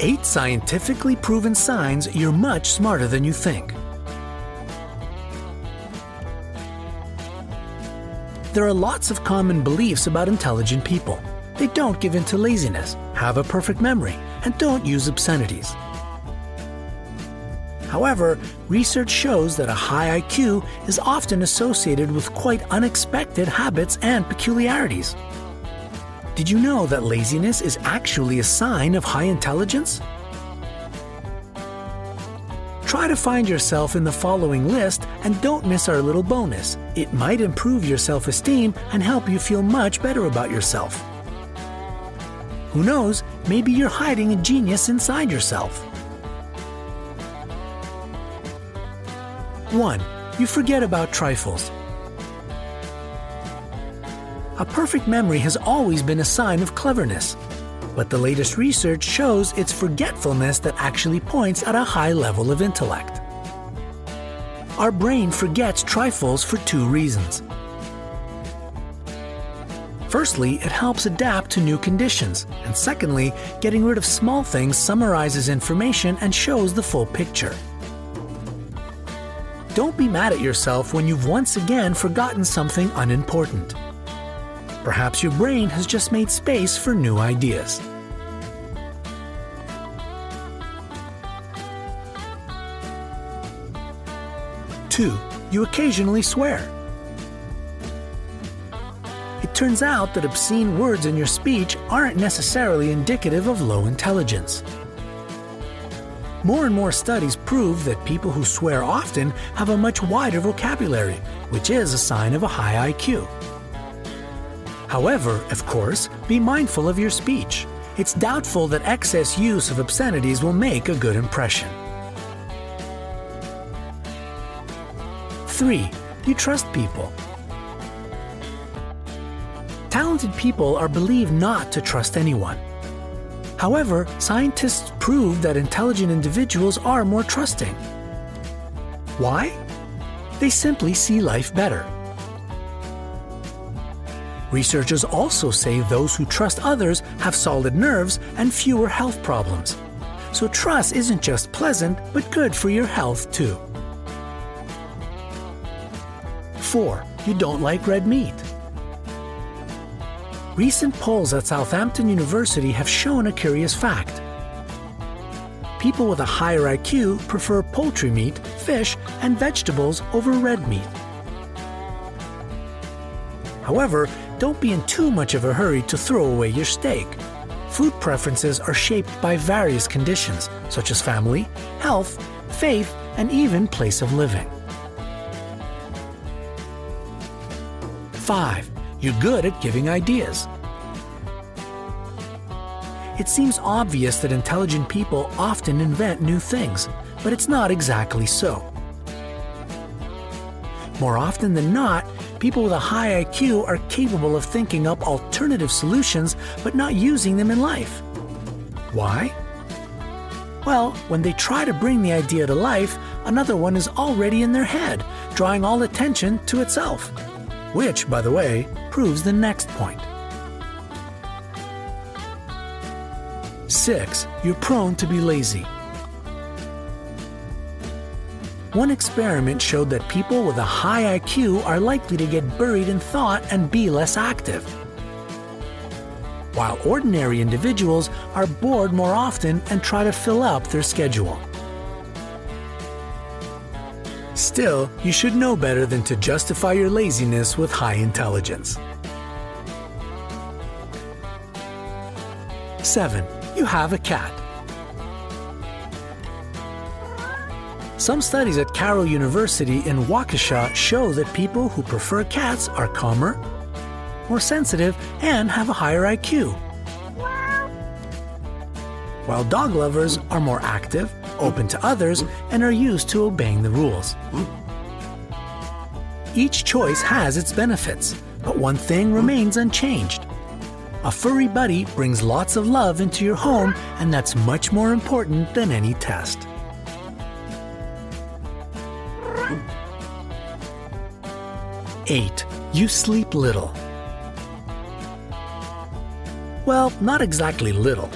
8 scientifically proven signs you're much smarter than you think. There are lots of common beliefs about intelligent people. They don't give in to laziness, have a perfect memory, and don't use obscenities. However, research shows that a high IQ is often associated with quite unexpected habits and peculiarities. Did you know that laziness is actually a sign of high intelligence? Try to find yourself in the following list and don't miss our little bonus. It might improve your self esteem and help you feel much better about yourself. Who knows, maybe you're hiding a genius inside yourself. 1. You forget about trifles. A perfect memory has always been a sign of cleverness, but the latest research shows it's forgetfulness that actually points at a high level of intellect. Our brain forgets trifles for two reasons. Firstly, it helps adapt to new conditions, and secondly, getting rid of small things summarizes information and shows the full picture. Don't be mad at yourself when you've once again forgotten something unimportant. Perhaps your brain has just made space for new ideas. Two, you occasionally swear. It turns out that obscene words in your speech aren't necessarily indicative of low intelligence. More and more studies prove that people who swear often have a much wider vocabulary, which is a sign of a high IQ. However, of course, be mindful of your speech. It's doubtful that excess use of obscenities will make a good impression. 3. You trust people. Talented people are believed not to trust anyone. However, scientists prove that intelligent individuals are more trusting. Why? They simply see life better. Researchers also say those who trust others have solid nerves and fewer health problems. So trust isn't just pleasant, but good for your health too. 4. You don't like red meat. Recent polls at Southampton University have shown a curious fact. People with a higher IQ prefer poultry meat, fish, and vegetables over red meat. However, don't be in too much of a hurry to throw away your steak. Food preferences are shaped by various conditions, such as family, health, faith, and even place of living. 5. You're good at giving ideas. It seems obvious that intelligent people often invent new things, but it's not exactly so. More often than not, people with a high IQ are capable of thinking up alternative solutions but not using them in life. Why? Well, when they try to bring the idea to life, another one is already in their head, drawing all attention to itself. Which, by the way, proves the next point. 6. You're prone to be lazy. One experiment showed that people with a high IQ are likely to get buried in thought and be less active. While ordinary individuals are bored more often and try to fill up their schedule. Still, you should know better than to justify your laziness with high intelligence. 7. You have a cat. Some studies at Carroll University in Waukesha show that people who prefer cats are calmer, more sensitive, and have a higher IQ. While dog lovers are more active, open to others, and are used to obeying the rules. Each choice has its benefits, but one thing remains unchanged. A furry buddy brings lots of love into your home, and that's much more important than any test. 8. You sleep little. Well, not exactly little.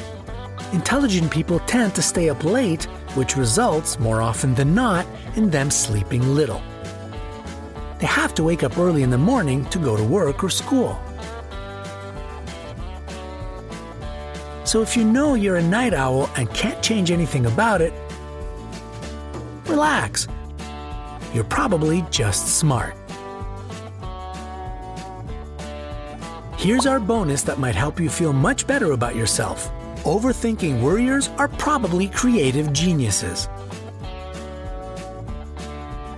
intelligent people tend to stay up late, which results, more often than not, in them sleeping little. They have to wake up early in the morning to go to work or school. So if you know you're a night owl and can't change anything about it, relax. You're probably just smart. Here's our bonus that might help you feel much better about yourself. Overthinking worriers are probably creative geniuses.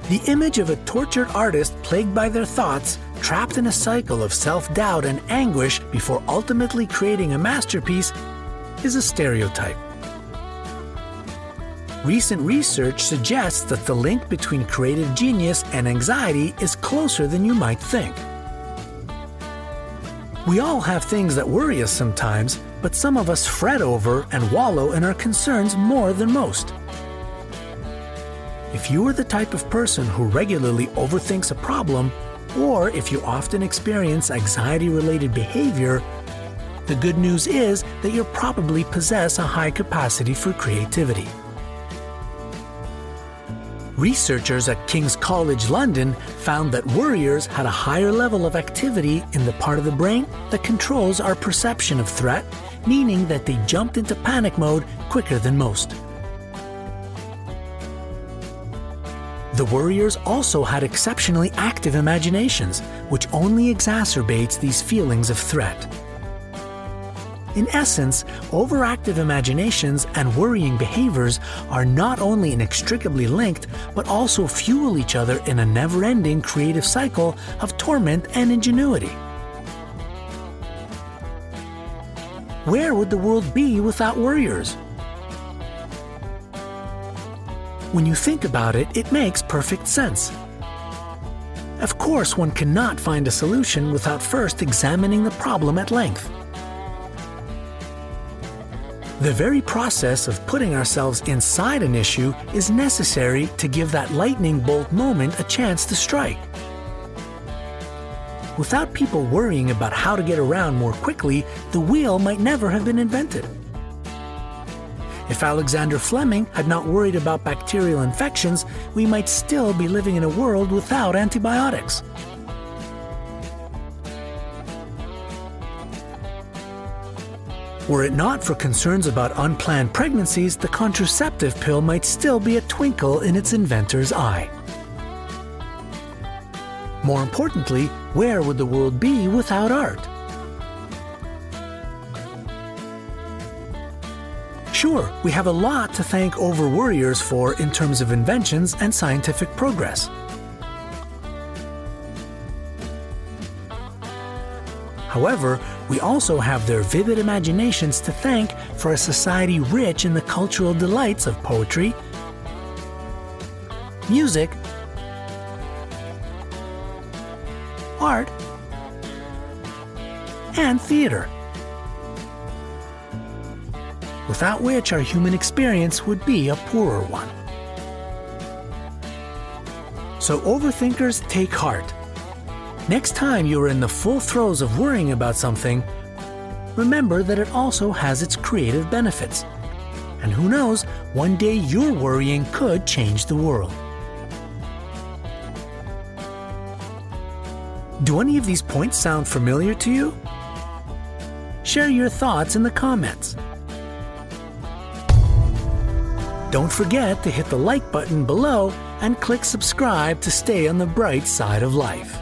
The image of a tortured artist plagued by their thoughts, trapped in a cycle of self doubt and anguish before ultimately creating a masterpiece, is a stereotype. Recent research suggests that the link between creative genius and anxiety is closer than you might think. We all have things that worry us sometimes, but some of us fret over and wallow in our concerns more than most. If you are the type of person who regularly overthinks a problem, or if you often experience anxiety related behavior, the good news is that you probably possess a high capacity for creativity. Researchers at King's College London found that worriers had a higher level of activity in the part of the brain that controls our perception of threat, meaning that they jumped into panic mode quicker than most. The worriers also had exceptionally active imaginations, which only exacerbates these feelings of threat. In essence, overactive imaginations and worrying behaviors are not only inextricably linked, but also fuel each other in a never ending creative cycle of torment and ingenuity. Where would the world be without worriers? When you think about it, it makes perfect sense. Of course, one cannot find a solution without first examining the problem at length. The very process of putting ourselves inside an issue is necessary to give that lightning bolt moment a chance to strike. Without people worrying about how to get around more quickly, the wheel might never have been invented. If Alexander Fleming had not worried about bacterial infections, we might still be living in a world without antibiotics. Were it not for concerns about unplanned pregnancies, the contraceptive pill might still be a twinkle in its inventor's eye. More importantly, where would the world be without art? Sure, we have a lot to thank over worriers for in terms of inventions and scientific progress. However, we also have their vivid imaginations to thank for a society rich in the cultural delights of poetry, music, art, and theater. Without which our human experience would be a poorer one. So, overthinkers, take heart. Next time you are in the full throes of worrying about something, remember that it also has its creative benefits. And who knows, one day your worrying could change the world. Do any of these points sound familiar to you? Share your thoughts in the comments. Don't forget to hit the like button below and click subscribe to stay on the bright side of life.